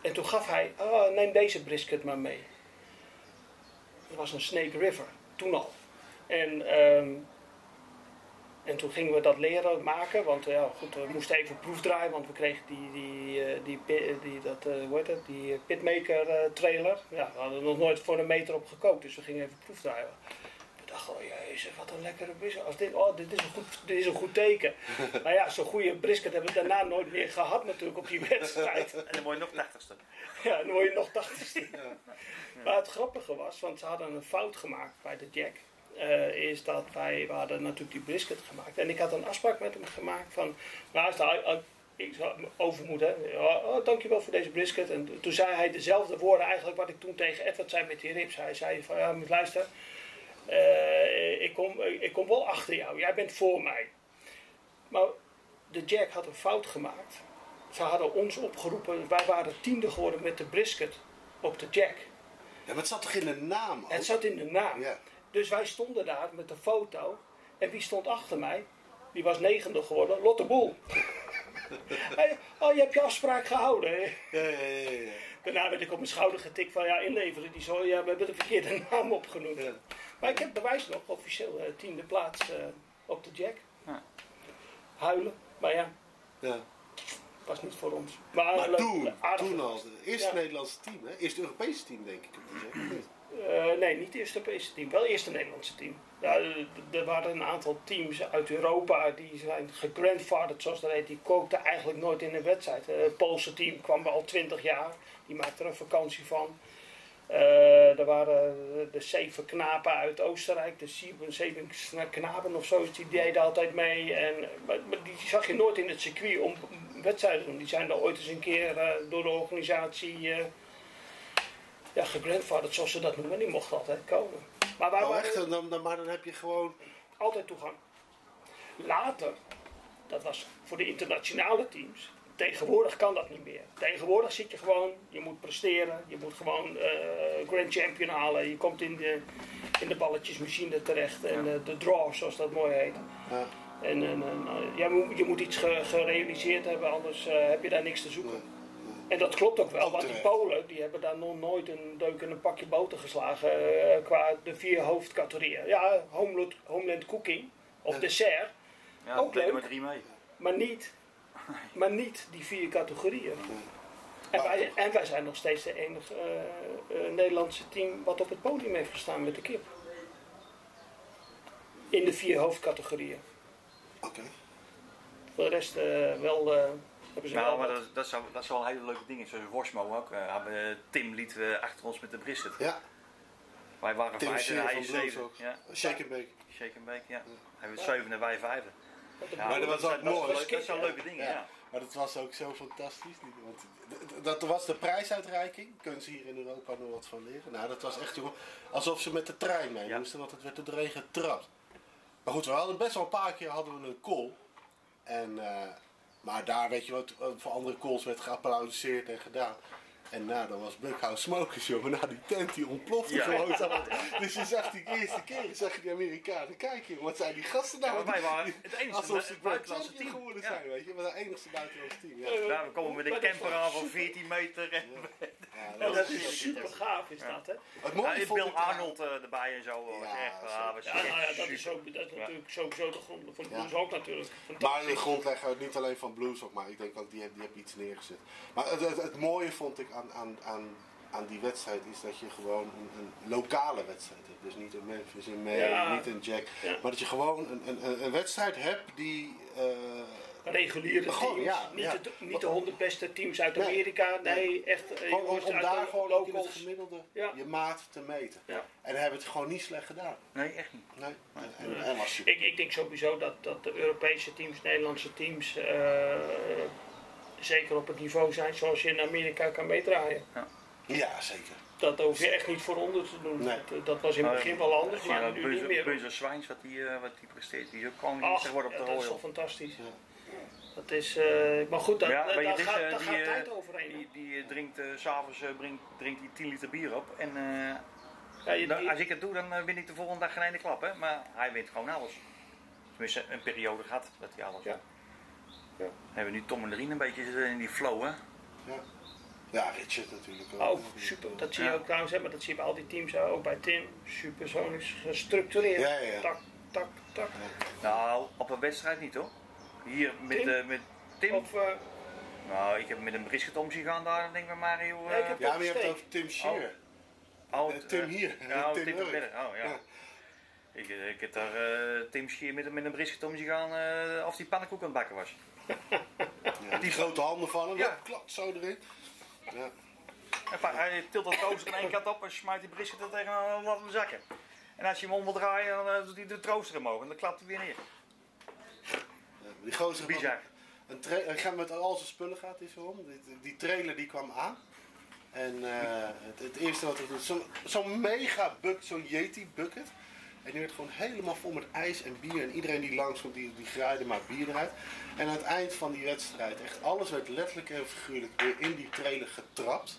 En toen gaf hij, oh, neem deze brisket maar mee. Dat was een Snake River, toen al. En, ehm, en toen gingen we dat leren maken, want ja, goed, we moesten even proefdraaien, want we kregen die, die, eh, die, pi- die, dat, het, die pitmaker eh, trailer. Ja, we hadden nog nooit voor een meter op gekookt, dus we gingen even proefdraaien. We dachten, oh jezus, wat een lekkere brisket. Als dit, oh, dit, is een goed, dit is een goed teken. maar ja, zo'n goede brisket hebben we daarna nooit meer gehad natuurlijk op die wedstrijd. En dan word je nog tachtigste. Ja, dan word je nog 80 Maar het grappige was, want ze hadden een fout gemaakt bij de Jack. eh, is dat wij, we hadden natuurlijk die brisket gemaakt. En ik had een afspraak met hem gemaakt van, is nou, eh, ik zou overmoed hè. Ja, Oh, dankjewel voor deze brisket. En toen zei hij dezelfde woorden eigenlijk wat ik toen tegen Edward zei met die ribs. Hij zei van, ja moet luisteren, eh, ik, kom, ik kom wel achter jou, jij bent voor mij. Maar de Jack had een fout gemaakt. Ze hadden ons opgeroepen, wij waren tiende geworden met de brisket op de Jack. Ja, maar het zat toch in de naam ook? Het zat in de naam. Ja. Dus wij stonden daar met de foto. En wie stond achter mij? Die was negende geworden, Lotte Boel. Hij, oh, je hebt je afspraak gehouden. hè? Ja, ja, ja, ja. Daarna werd ik op mijn schouder getikt van ja, inleveren. Die zo, ja, we hebben de verkeerde naam opgenoemd. Ja. Maar ik heb bewijs nog, officieel eh, tiende plaats eh, op de Jack. Ja. Huilen, maar ja, Ja. was niet voor ons. Maar, Maar leuk, toen, aardig. toen al, het eerste Ja. Nederlandse team, hè? Eerste Europese team, denk ik. op die Jack, of niet? Eh, nee, niet het eerste Europese team, wel het eerste Nederlandse team. Ja, er- waren een aantal teams uit Europa die zijn gegrandfathered, zoals dat heet. Die kookten eigenlijk nooit in een wedstrijd. Eh, Het Poolse team kwam al twintig jaar, die maakte er een vakantie van. Eh, er waren de zeven knapen uit Oostenrijk, de zeven, knapen of zoiets, die deden altijd mee. En, maar, die zag je nooit in het circuit om wedstrijden te doen. Die zijn er ooit eens een keer eh, door de organisatie eh ja, gegrandfathered, zoals ze dat noemen. Die mochten altijd komen. Maar wij Oh, waren echt? En Dan, dan, maar dan heb je gewoon... altijd toegang. Later, dat was voor de internationale teams. Tegenwoordig kan dat niet meer. Tegenwoordig zit je gewoon, je moet presteren, je moet gewoon eh, Grand Champion halen. Je komt in de, in de balletjesmachine terecht en eh, de draw, zoals dat mooi heet. Ja, En, en, en, eh, ja, je moet iets ge- gerealiseerd hebben, anders heb je daar niks te zoeken. En dat klopt ook wel, want die terecht. Polen die hebben daar nog nooit een deuk in een pakje boter geslagen eh, qua de vier hoofdcategorieën. Ja, homeland, homeland cooking of Ja. dessert, Ja, Ook leuk. maar drie mee. maar niet, maar niet die vier categorieën. En wij, en wij zijn nog steeds de enige eh, eh, Nederlandse team wat op het podium heeft gestaan met de kip. In de vier hoofdcategorieën. Oké. Voor de rest eh, wel eh, Nou, maar dat, dat, zou, dat is wel een hele leuke ding. Zoals Worsmo ook. Eh, hebben, Tim liet we achter ons met de brisket. Ja, Wij waren Tim vijf en hij is zeven. Ja, shake and bake. Shake and bake, ja. Hij was zeven en wij vijfde. Ja, Maar dat was ook dat, mooi. is- dat zijn leuke dingen, Ja. Maar dat was ook zo fantastisch. Want dat was de prijsuitreiking. Kunnen ze hier in Europa nog wat van leren? Nou, dat was echt jongen, alsof ze met de trein mee Ja. moesten, want het werd er doorheen getrapt. Maar goed, we hadden best wel een paar keer hadden we een call. En, eh, maar daar weet je wat, voor andere calls werd geapplaudiseerd en gedaan. En nou, dan was Buckhouse Smokers, jongen. Nou, die tent die ontplofte Ja. gewoon. zo. Dus je zag die eerste keer, zag je die Amerikanen. Kijk, jongen, wat zijn die gasten nou? Ja, maar wij waren het enige Alsof ze bu- buitenlandse team. geworden Ja. zijn, weet je. Maar het enigste buitenlandse team, ja. Ja, we komen met een dat camper aan van 14 meter. En, Ja, Ja, dat dat is super gaaf is dat, hè? Het ja, mooie Bill Arnold eh, erbij en zo. was Ja, echt, zo. ah, was Ja, nou ja, dat is, super. ook, dat is Ja. natuurlijk sowieso de grond van Ja. Blues ook natuurlijk. Maar de grondlegger, niet alleen van Blues ook, maar ik denk ook die heb, die heb iets neergezet. Maar het, het, het mooie vond ik aan, aan, aan, aan die wedstrijd is dat je gewoon een, een lokale wedstrijd hebt. Dus niet een Memphis in May, Ja. niet een Jack. Ja. Maar dat je gewoon een, een, een- een wedstrijd hebt die... eh, reguliere Gewoon, teams. ja, niet, ja. De, niet de 100 beste teams uit Nee, Amerika. Nee, echt. eh, gewoon om, jongens om uit daar de gewoon ook het gemiddelde Ja. je maat te meten. Ja. En dan hebben we het gewoon niet slecht gedaan. Nee, echt niet. Nee. En, en, en was super. Ik, ik denk sowieso dat, dat de Europese teams, Nederlandse teams, eh, zeker op het niveau zijn zoals je in Amerika kan meedraaien. Ja, zeker. Dat hoef je echt niet voor onder te doen. Nee. Dat, dat was in het begin wel anders, je maar nu niet meer. Zwijns, wat die, eh, wat die presteert. Die is ook tegenwoordig ja, op de dat is Royal. toch fantastisch. Ja. Dat is, eh, maar goed, dat, Ja, daar dit gaat, eh, daar die, gaat tijd overheen. Die, die drinkt s s'avonds drinkt, drinkt die 10 liter bier op. En eh, Ja, je- nou, als ik het doe, dan win ik de volgende dag geen ene klap. Hè? Maar hij wint gewoon alles. Tenminste, een periode gehad dat hij alles Ja. Ja. Hebben we nu Tom en Lien een beetje in die flow, hè? Ja. ja, Richard natuurlijk ook. Oh, super. Dat zie je Ja. ook trouwens, hè, maar dat zie je bij al die teams, ook bij Tim. Super zo is gestructureerd. Ja, ja, ja. Tak, tak, tak. Nou, op een wedstrijd niet hoor. Hier met Tim? Tim. met Tim. Of, eh, Nou, ik heb met een brisket om zien gaan daar, denk ik bij Mario. Ja, ik eh, heb- Ja, maar je hebt het over Tim Shear. oh, eh, Tim eh, hier. Ja, oh, Tim Tim. Oh ja. Ja. Ik, eh, ik heb daar eh, Tim Schier met, met een brisket om zien gaan eh, of die pannenkoek aan het bakken was. Ja, die grote handen van hem, Ja. klap, zo erin. Ja. Enfin, hij tilt dat trooster aan één kant op en smijt die brisket er tegen een laat hem zakken. En als je hem om wil draaien, dan eh, doet hij de trooster omhoog en dan klapt hij weer neer. Ja, Die gozer Bizar. Een hij gaat met al zijn spullen gaat hij zo om. Die, die trailer die kwam aan. En eh, het, het eerste wat hij doet, zo'n zo'n mega bucket, zo'n Yeti bucket. En die werd gewoon helemaal vol met ijs en bier. En iedereen die langskomt, die, die graaide maar bier eruit. En aan het eind van die wedstrijd, echt alles werd letterlijk en figuurlijk weer in die trailer getrapt.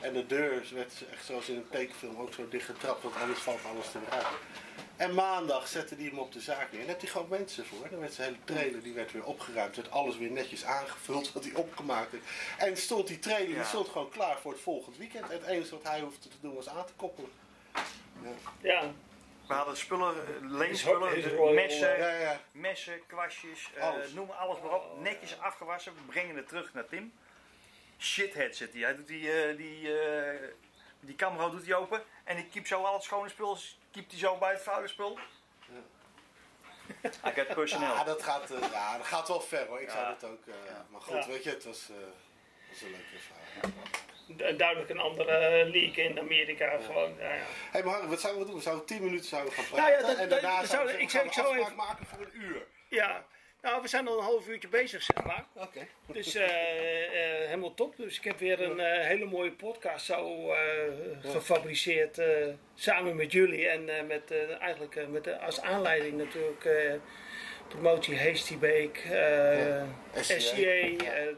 En de deur werd echt zoals in een tekenfilm ook zo dicht getrapt, want anders valt alles eruit. En maandag zette hij hem op de zaak neer. En daar heb hij gewoon mensen voor. Dan werd zijn hele trailer die werd weer opgeruimd. werd alles weer netjes aangevuld wat hij opgemaakt heeft. En stond die trailer die stond gewoon klaar voor het volgend weekend. En het enige wat hij hoefde te doen was aan te koppelen. Ja, ja, We hadden spullen, eh, leenspullen, Royal, messen, ja, ja. messen, kwastjes, eh, noem maar alles maar op. Netjes afgewassen, we brengen het terug naar Tim. Shithead zit hij. Hij doet die, eh, die, eh, die camera doet hij open en die kiept zo al het schone spul, kiept hij zo bij het vuile spul. I got personnel. Ja, dat gaat, ja, dat gaat wel ver hoor. Ik Ja. zou dat ook. eh, Maar goed, Ja. weet je, het was. eh, is een leuke vraag. Du- Duidelijk een andere league in Amerika. Gewoon, ja, ja. Hé, maar wat zouden we doen? We zouden 10 minuten zouden gaan praten. Nou ja, dat- en daarna dat zouden zou- we ik gaan ik zou afspraak maken voor een uur. ja, nou we zijn al een half uurtje bezig zeg maar. Oké. Dus eh, eh, helemaal top. Dus ik heb weer een eh, hele mooie podcast zo gefabriceerd samen met jullie. En met eigenlijk met, als aanleiding natuurlijk promotie eh SCA. SCA,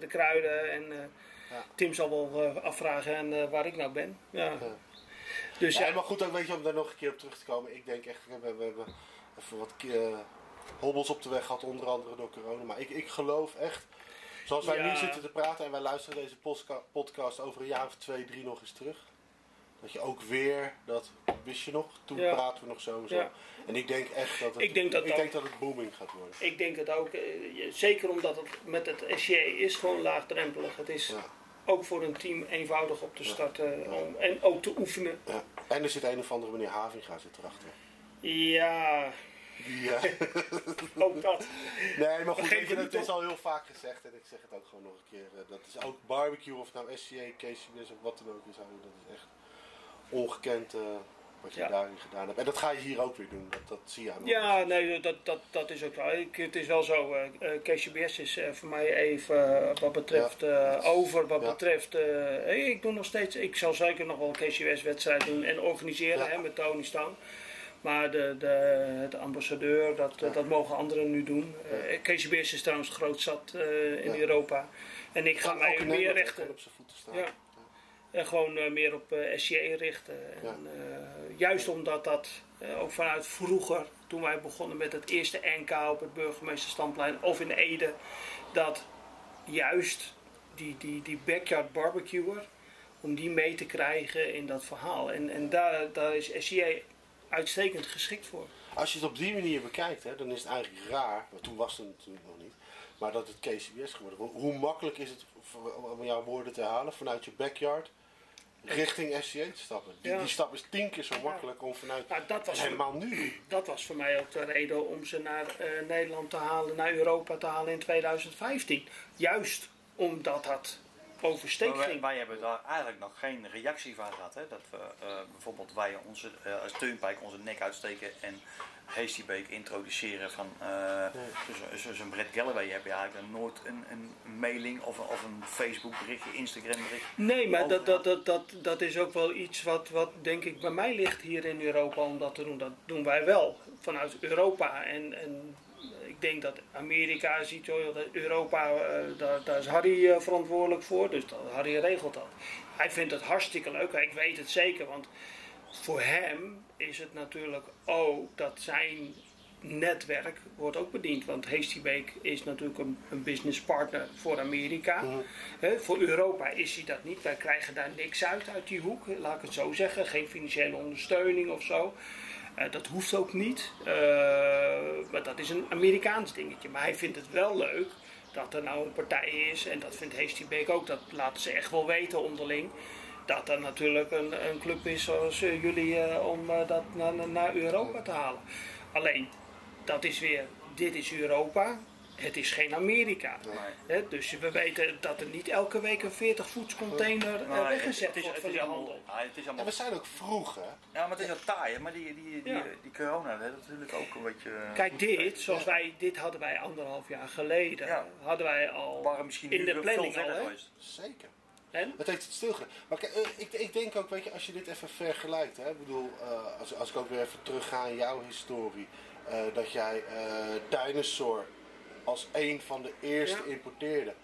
de kruiden. En Ja. Tim zal wel eh, afvragen en, eh, waar ik nou ben. Ja. Dus Ja, maar goed, ook weet je, om daar nog een keer op terug te komen. Ik denk echt, we hebben, we hebben even wat keer, hobbels op de weg gehad, onder andere door corona. Maar ik, ik geloof echt, zoals wij Ja. nu zitten te praten en wij luisteren deze podcast over een jaar of twee, drie nog eens terug. Dat je ook weer, dat wist je nog, toen Ja. praten we nog zo en zo. Ja. En ik denk echt dat het, Ik denk dat ik ook. denk dat het booming gaat worden. ik denk het ook. eh, zeker omdat het met het SCA is gewoon laagdrempelig. Het is. Ook voor een team eenvoudig op te starten om, en ook te oefenen. Ja. En er zit een of andere meneer Havinga zit erachter. Ja, eh, ook dat. Nee, maar goed, je, het is al heel vaak gezegd en ik zeg het ook gewoon nog een keer. eh, Dat is ook barbecue of nou SCA, KCBS of wat dan ook is. Dat is echt ongekend eh, wat je Ja. daarin gedaan hebt. En dat ga je hier ook weer doen, dat, dat zie je aan ons. Ja, nee, dat, dat, dat is ook. Ik, het is wel zo. eh, eh, KCBS is eh, voor mij even wat betreft over. Wat Ja. betreft. hey, ik doe nog steeds. Ik zal zeker nog wel een KCBS-wedstrijd doen en organiseren hè, met Tony Stone. Maar de, de, het ambassadeur, dat, dat mogen anderen nu doen. KCBS is trouwens groot zat in. Europa. En ik ga mij richten. gewoon op zijn voeten staan. En gewoon eh, meer op eh, SCA richten. En, eh, juist omdat dat ook vanuit vroeger, toen wij begonnen met het eerste NK op het burgemeesterstandplein of in Ede, dat juist die, die, die backyard barbecuer, om die mee te krijgen in dat verhaal. En, en daar, daar is SCA uitstekend geschikt voor. Als je het op die manier bekijkt, hè, dan is het eigenlijk raar, maar toen was het natuurlijk nog niet, maar dat het KCBS geworden. Hoe makkelijk is het, om jouw woorden te halen, vanuit je backyard richting SCA te stappen? Die, Ja. die stap is tien keer zo makkelijk om vanuit... Nou, dat was, Helemaal nu. dat was voor mij ook de reden om ze naar eh, Nederland te halen, naar Europa te halen in 2015. Juist omdat dat wij, ging. wij hebben daar eigenlijk nog geen reactie van gehad. Hè? Dat we eh, bijvoorbeeld wij onze, eh, als Turnpike onze nek uitsteken en Hasty Beek introduceren van eh dus, dus een Brett Galloway heb je eigenlijk nooit een, een mailing of een, of een Facebook berichtje, Instagram bericht. Nee, maar dat, dat, dat, dat, dat is ook wel iets wat, wat denk ik bij mij ligt hier in Europa om dat te doen. Dat doen wij wel vanuit Europa. En, en denk dat Amerika ziet, Europa, eh, daar, daar is Harry eh, verantwoordelijk voor. Dus dat, Harry regelt dat. Hij vindt het hartstikke leuk. Ik weet het zeker, want voor hem is het natuurlijk ook dat zijn netwerk wordt ook bediend. Want Hasty Bake is natuurlijk een, een business partner voor Amerika. Voor Europa is hij dat niet. Wij krijgen daar niks uit uit die hoek, laat ik het zo zeggen. Geen financiële ondersteuning of zo. Eh, dat hoeft ook niet. Eh, maar dat is een Amerikaans dingetje. Maar hij vindt het wel leuk dat er nou een partij is. En dat vindt Bake ook. Dat laten ze echt wel weten onderling. Dat er natuurlijk een, een club is zoals eh, jullie om dat naar, naar Europa te halen. Alleen, dat is weer, dit is Europa. Het is geen Amerika. Hè, dus we weten dat er niet elke week een 40 voets container eh, weggezet het is, wordt het van is die allemaal, handel. ja, het is En allemaal we zijn ook vroeg, hè? Ja, maar het is al taai, hè, maar die, die, die, Ja. die corona dat heeft natuurlijk ook een beetje... eh, Kijk, dit, zoals wij, dit hadden wij anderhalf jaar geleden. Ja. Hadden wij al waren misschien in de planning al. geweest. Zeker. En? Het heeft het stilgedaan. Maar kijk, eh, ik, ik denk ook, weet je, als je dit even vergelijkt, hè, ik bedoel, eh, als, als ik ook weer even terugga in jouw historie, eh, dat jij eh Dinosaur als een van de eerste Ja. importeerde.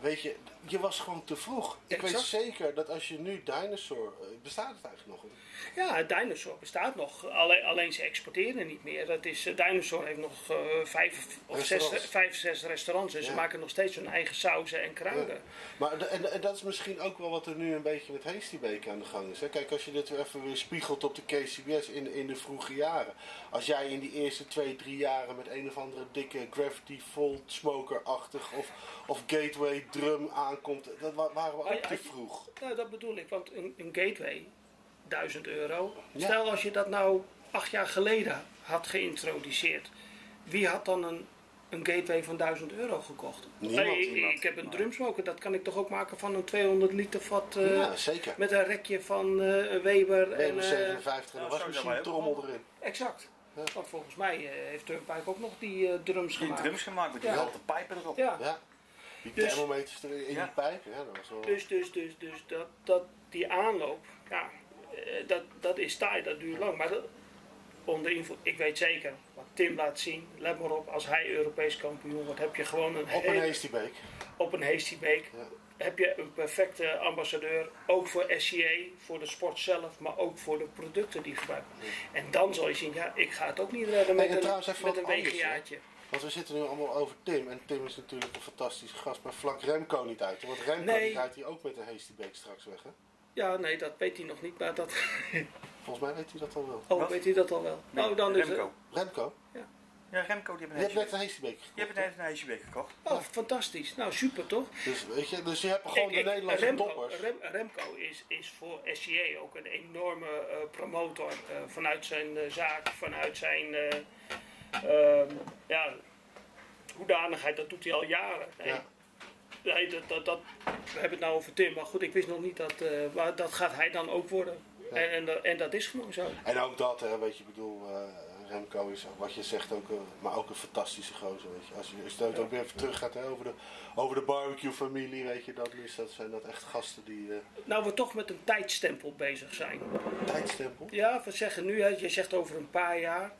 Weet je, je was gewoon te vroeg. Ik weet zeker dat als je nu Dinosaur, eh, bestaat het eigenlijk nog? Ja, Dinosaur bestaat nog. Alleen, alleen ze exporteren niet meer. Dat is, Dinosaur heeft nog eh, vijf, of zes, Restaurants. vijf, zes restaurants. En ze Ja. maken nog steeds hun eigen sauzen en kruiden. Maar en, en dat is misschien ook wel wat er nu een beetje met Bake aan de gang is. Hè? Kijk, als je dit weer even weer spiegelt op de KCBS in, in de vroege jaren. Als jij in die eerste twee, drie jaren met een of andere dikke Gravity Volt Smoker-achtig of, of Gateway drum aankomt, dat wa- waren we ook ja, te vroeg. Nou, dat bedoel ik. Want een, een gateway, 1000 euro. Ja. Stel als je dat nou acht jaar geleden had geïntroduceerd. Wie had dan een een gateway van 1000 euro gekocht. Niemand, Nee, ik, niemand. ik heb een drumsmoker, dat kan ik toch ook maken van een 200 liter vat eh, ja, zeker. met een rekje van eh, Weber. En, Weber eh, 57 en wasmachine zijn wij ook trommel erin. exact. Ja. Want volgens mij eh, heeft Turnpike ook nog die eh, drums Die gemaakt. drums gemaakt met die Ja. pijpen erop. Ja, Ja. Die Dus- thermometers erin in Ja. die pijp. Ja, dat was wel... dus, dus, dus, dus dat, dat, die aanloop, ja, eh, dat, dat is taai, dat duurt lang. Maar dat, onder invloed, ik weet zeker, wat Tim laat zien, let maar op, als hij Europees kampioen wordt, heb je gewoon een Op een hele- Hasty Beek. op een Hasty Beek. Ja. Heb je een perfecte ambassadeur, ook voor SCA, voor de sport zelf, maar ook voor de producten die gebruikt worden. En dan zal je zien, ja, ik ga het ook niet redden met en een, met een. WGA'tje. Want we zitten nu allemaal over Tim. En Tim is natuurlijk een fantastische gast. Maar vlak Remco niet uit. Want Remco Nee. die rijdt hier ook met een Hasty Beek straks weg. Hè? Ja, nee, dat weet hij nog niet, maar dat... Volgens mij weet hij dat al wel. Oh, Wat? weet hij dat al wel? Nee, oh, dan is het... Remco. Remco? Ja, Remco die Je heeft hebt een net een Hasty Beek gekocht. Je hebt net een gekocht. Oh, fantastisch. Nou, super toch? Dus, weet je, dus je hebt gewoon Ik- de ik- Nederlandse Remco, toppers. Rem- Remco is, is voor SCA ook een enorme eh, promotor eh, vanuit zijn eh, zaak, vanuit zijn eh, ehm, ja, hoedanigheid. Dat doet hij al jaren. Nee, Ja. Nee, dat, dat, dat, we hebben het nou over Tim, maar goed, ik wist nog niet dat, eh, maar dat gaat hij dan ook worden. En, en, dat- en dat is gewoon zo. En ook dat, hè, weet je, ik bedoel, eh, Remco is, wat je zegt, ook, een- maar ook een fantastische gozer, weet je. Als je, het ook weer even terug gaat hè, over, de, over de barbecue-familie, weet je, dat, is, dat zijn dat echt gasten die eh Nou, we toch met een tijdstempel bezig zijn. tijdstempel. Ja, we zeggen nu, hè, je zegt over een paar jaar.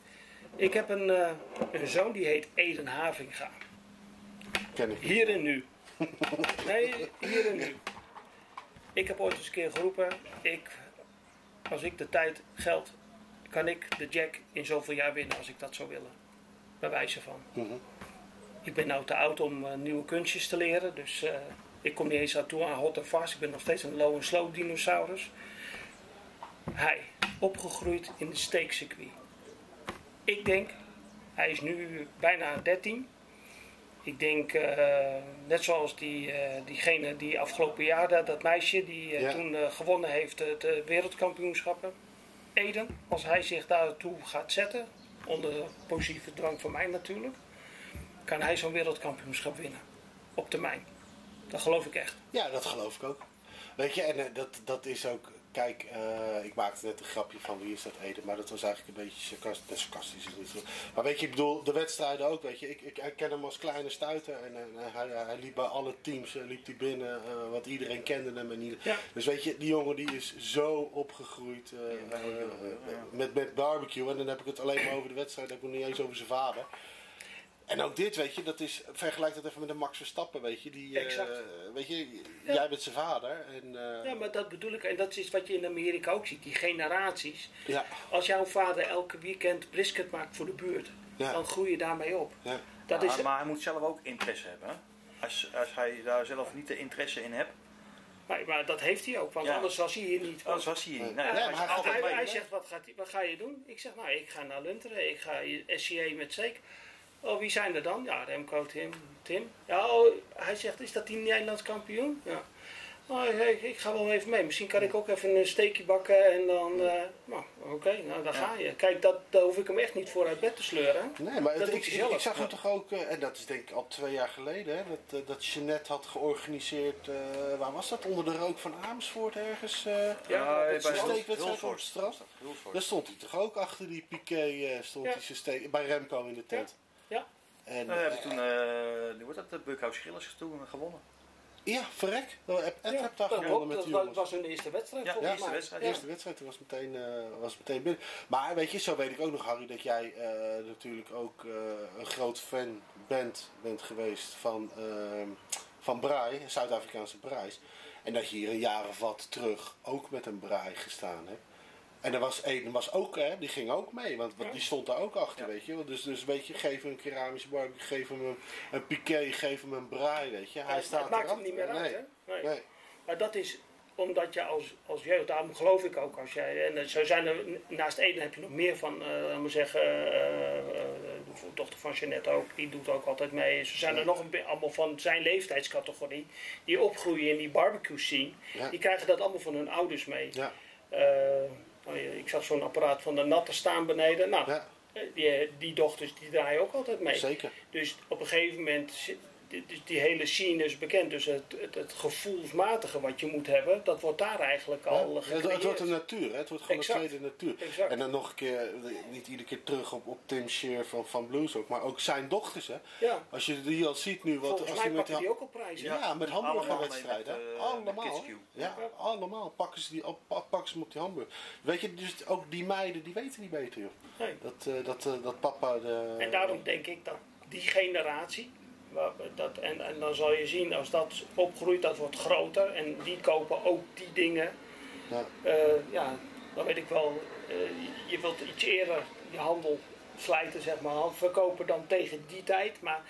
Ik heb een, eh, een zoon die heet Eden Havinga. Ken ik. Hier en nu. Nee, hier en nu. Ik heb ooit eens een keer geroepen, ik, als ik de tijd geld, kan ik de jack in zoveel jaar winnen als ik dat zou willen. Bij wijze van. Mhm. Ik ben nou te oud om eh, nieuwe kunstjes te leren, dus eh, ik kom niet eens aan toe aan hot en fast. Ik ben nog steeds een low en slow dinosaurus. Hij, opgegroeid in de steekcircuit. Ik denk, hij is nu bijna 13. Ik denk, eh, net zoals die, eh, diegene die afgelopen jaar, dat, dat meisje die eh, Ja. toen gewonnen heeft het eh, wereldkampioenschappen. Eden, als hij zich daartoe gaat zetten, onder positieve drank van mij natuurlijk, kan hij zo'n wereldkampioenschap winnen. Op termijn. Dat geloof ik echt. Ja, dat geloof ik ook. Weet je, en dat, dat is ook, kijk, eh, ik maakte net een grapje van wie is dat Eden, maar dat was eigenlijk een beetje sarcastisch. Maar weet je, ik bedoel, de wedstrijden ook, weet je, ik, ik, ik ken hem als kleine stuiter en, en hij, hij liep bij alle teams, eh, liep hij binnen, eh, want iedereen kende hem en ieder... Ja. Dus weet je, die jongen die is zo opgegroeid Ja, ja. met, met barbecue en dan heb ik het alleen maar over de wedstrijd, heb ik nog niet eens over zijn vader. En ook dit, weet je, dat is, vergelijk dat even met de Max Verstappen, weet je. Die, eh, Exact. weet je, Ja. jij bent zijn vader. En, eh, Ja, maar dat bedoel ik. En dat is wat je in Amerika ook ziet. Die generaties. ja, Als jouw vader elke weekend brisket maakt voor de buurt, Ja. dan groei je daarmee op. ja. Dat maar, is, maar hij moet zelf ook interesse hebben. Als, als hij daar zelf niet de interesse in hebt, maar, maar dat heeft hij ook, want Ja. anders was hij hier niet. anders was hij hier. Nee, hij maar hij gaat altijd hij, mee. hij zegt, wat, gaat, hij- wat ga je doen? Ik zeg, nou, ik ga naar Lunteren, ik ga SCA met steek. Oh, wie zijn er dan? Ja, Remco, Tim, Tim. Ja, oh, hij zegt, is dat die Nederlands kampioen? Ja. Nou, ik, ik ga wel even mee. Misschien kan ik ook even een steekje bakken en dan... eh, nou, oké, nou, daar ga je. Kijk, dat, daar hoef ik hem echt niet voor uit bed te sleuren. Nee, maar Dat het- ik, hij ik, zelf. ik zag hem Ja. toch ook, eh, en dat is denk ik al twee jaar geleden, hè, dat, eh, dat Jeanette had georganiseerd, eh, waar was dat? Onder de rook van Amersfoort ergens? eh, Ja, bij steekwedstrijd op het strand. Daar stond hij toch ook achter die Piqué, eh, stond Ja. hij zijn steek, bij Remco in de tent. Ja. En, Dan hebben eh, we toen, eh, hoe wordt dat, de Bukhouse Schillers toen gewonnen. ja, verrek. Nou, Ed Ed Ja, heeft daar dat gewonnen met dat die was, jongens. was hun eerste wedstrijd Ja, volgens eerste mij. wedstrijd, De Ja. eerste wedstrijd was meteen, eh, was meteen binnen. Maar weet je, zo weet ik ook nog, Harry, dat jij eh, natuurlijk ook eh, een groot fan bent, bent geweest van, ehm van Braai, Zuid-Afrikaanse Braais. En dat je hier een jaar of wat terug ook met een Braai gestaan hebt. En er was Eden was ook, hè, die ging ook mee, want, want die stond daar ook achter, Ja. weet je. Dus, dus weet je, geef hem een keramische barbecue, geef hem een, een piqué, geef hem een braai, weet je. Hij staat het maakt hem niet meer uit, nee, hè? Nee. Nee. Maar dat is omdat je als, als jeugd, daarom geloof ik ook als jij, en zo zijn er, naast Eden heb je nog meer van, eh laten we zeggen, eh, eh, de dochter van Jeannette ook, die doet ook altijd mee. Zo zijn er nog een allemaal van zijn leeftijdscategorie, die opgroeien in die barbecue scene. Die krijgen dat allemaal van hun ouders mee. Ja, Eh, ik zag zo'n apparaat van de natte staan beneden. Nou, ja. eh, die, die dochters die draaien ook altijd mee. Zeker. Dus op een gegeven moment, dus die hele scene is bekend. Dus het, het, het gevoelsmatige wat je moet hebben, dat wordt daar eigenlijk al Ja, eh, het, gecreëerd. het wordt een natuur, hè? het wordt gewoon Exact. een tweede natuur. Exact. En dan nog een keer, eh, niet iedere keer terug op, op Tim Shear van, van Blues ook, maar ook zijn dochters. Hè? Ja, Als je die al ziet nu, wat, volgens als mij die met pakken die, die ook al prijzen. ja, met hamburgerwedstrijden. mee met, eh, met allemaal. Cube. Ja, allemaal. Pakken ze die op, pak- pakken ze hem op die hamburger. Weet je, dus ook die meiden, die weten niet beter, joh. Nee. Dat, eh, dat, eh, dat papa de... En daarom denk ik dat die generatie, dat, en, en dan zal je zien als dat opgroeit, dat wordt groter. En die kopen ook die dingen. Ja. Eh, ja, dan weet ik wel, eh, je- je wilt iets eerder je handel slijten, zeg maar, verkopen dan tegen die tijd. Maar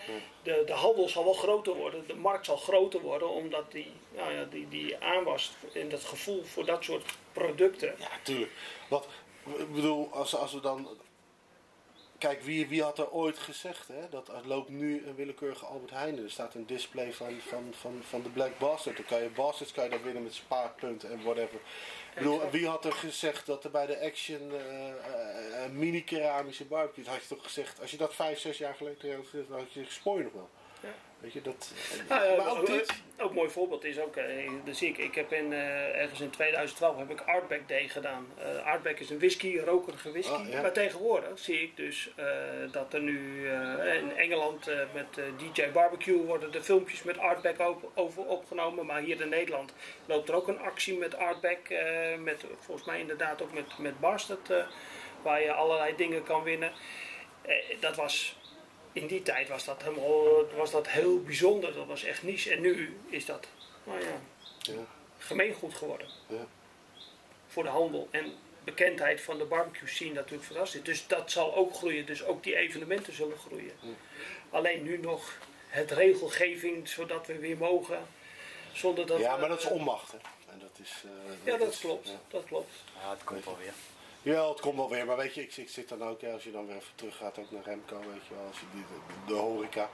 de, de handel zal wel groter worden, de markt zal groter worden, omdat die, nou ja, die, die aanwas en dat gevoel voor dat soort producten. Ja, tuurlijk. Wat, ik bedoel, als, als we dan... Kijk, wie, wie had er ooit gezegd hè, dat er loopt nu een willekeurige Albert Heijn. Er staat een display van, van, van, van de Black Bastard. Dan kan je Bastards kan je daar winnen met spaarpunten en whatever. Ik bedoel, wie had er gezegd dat er bij de Action eh, eh, een mini-keramische barbecue... had je toch gezegd, als je dat vijf, zes jaar geleden had gezegd, dan had je gespoor nog wel. Weet je, dat... Nou maar ook dit... Ook een mooi voorbeeld is ook, eh, dat zie ik, ik heb in, eh, ergens in 2012 heb ik Artback Day gedaan. Eh Artback is een whisky, een rokerige whisky. Oh, ja. Maar tegenwoordig zie ik dus dat er nu in Engeland met DJ Barbecue worden de filmpjes met Artback op, over opgenomen. Maar hier in Nederland loopt er ook een actie met Artback. met, volgens mij inderdaad ook met, met Bastard, eh, waar je allerlei dingen kan winnen. Dat was in die tijd was dat, helemaal, was dat heel bijzonder. Dat was echt niche. En nu is dat nou ja, Ja, gemeengoed geworden. ja. Voor de handel. En bekendheid van de barbecue scene natuurlijk fantastisch. Dus dat zal ook groeien. Dus ook die evenementen zullen groeien. Alleen nu nog het regelgeving zodat we weer mogen. Zonder dat ja, maar dat is onmacht. Hè. En dat is, eh, Ja, dat is- klopt. ja. Dat klopt. Ja, het komt wel weer. Ja, het komt wel weer. Maar weet je, ik, ik zit dan ook, hè, als je dan weer even terug gaat ook naar Remco, weet je wel, als je die, de, de horeca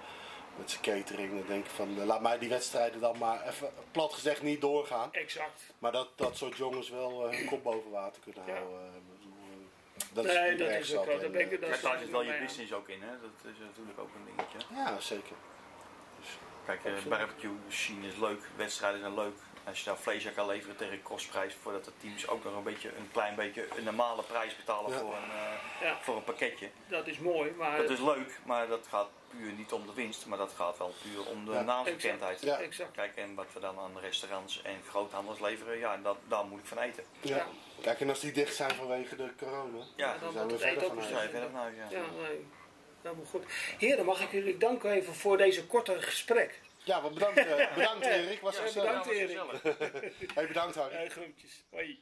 met zijn catering, dan denk ik van, eh, laat mij die wedstrijden dan maar even plat gezegd niet doorgaan. Exact. Maar dat dat soort jongens wel eh, hun kop boven water kunnen Ja. houden. dat Nee, is dat is ook wel- dat ben ik- dat Ja, is- daar zit wel je business ook in, hè? dat is natuurlijk ook een dingetje. Ja, zeker. Kijk, eh, barbecue scene is leuk, wedstrijden zijn leuk. Als je daar vlees aan kan leveren tegen kostprijs, voordat de teams ook nog een beetje een klein beetje een normale prijs betalen Ja. voor, een, eh, Ja, voor een pakketje. dat is mooi. Maar Dat is leuk, maar dat gaat puur niet om de winst, maar dat gaat wel puur om de Ja. naamsbekendheid. Ja. exact. Kijk, en wat we dan aan restaurants en groothandels leveren, ja, dat, daar moet ik van eten. Ja. Ja. Kijk, en als die dicht zijn vanwege de corona, Ja, dan dan zijn we verder ook van huis. ja, verder naar huis, ja. Ja, nee. Helemaal goed. Heren, mag ik jullie danken even voor deze korte gesprek. Ja, wat bedankt, eh, bedankt Erik, was Ja, gezellig. bedankt, Erik. Hey, bedankt Harry. Groetjes. Hoi.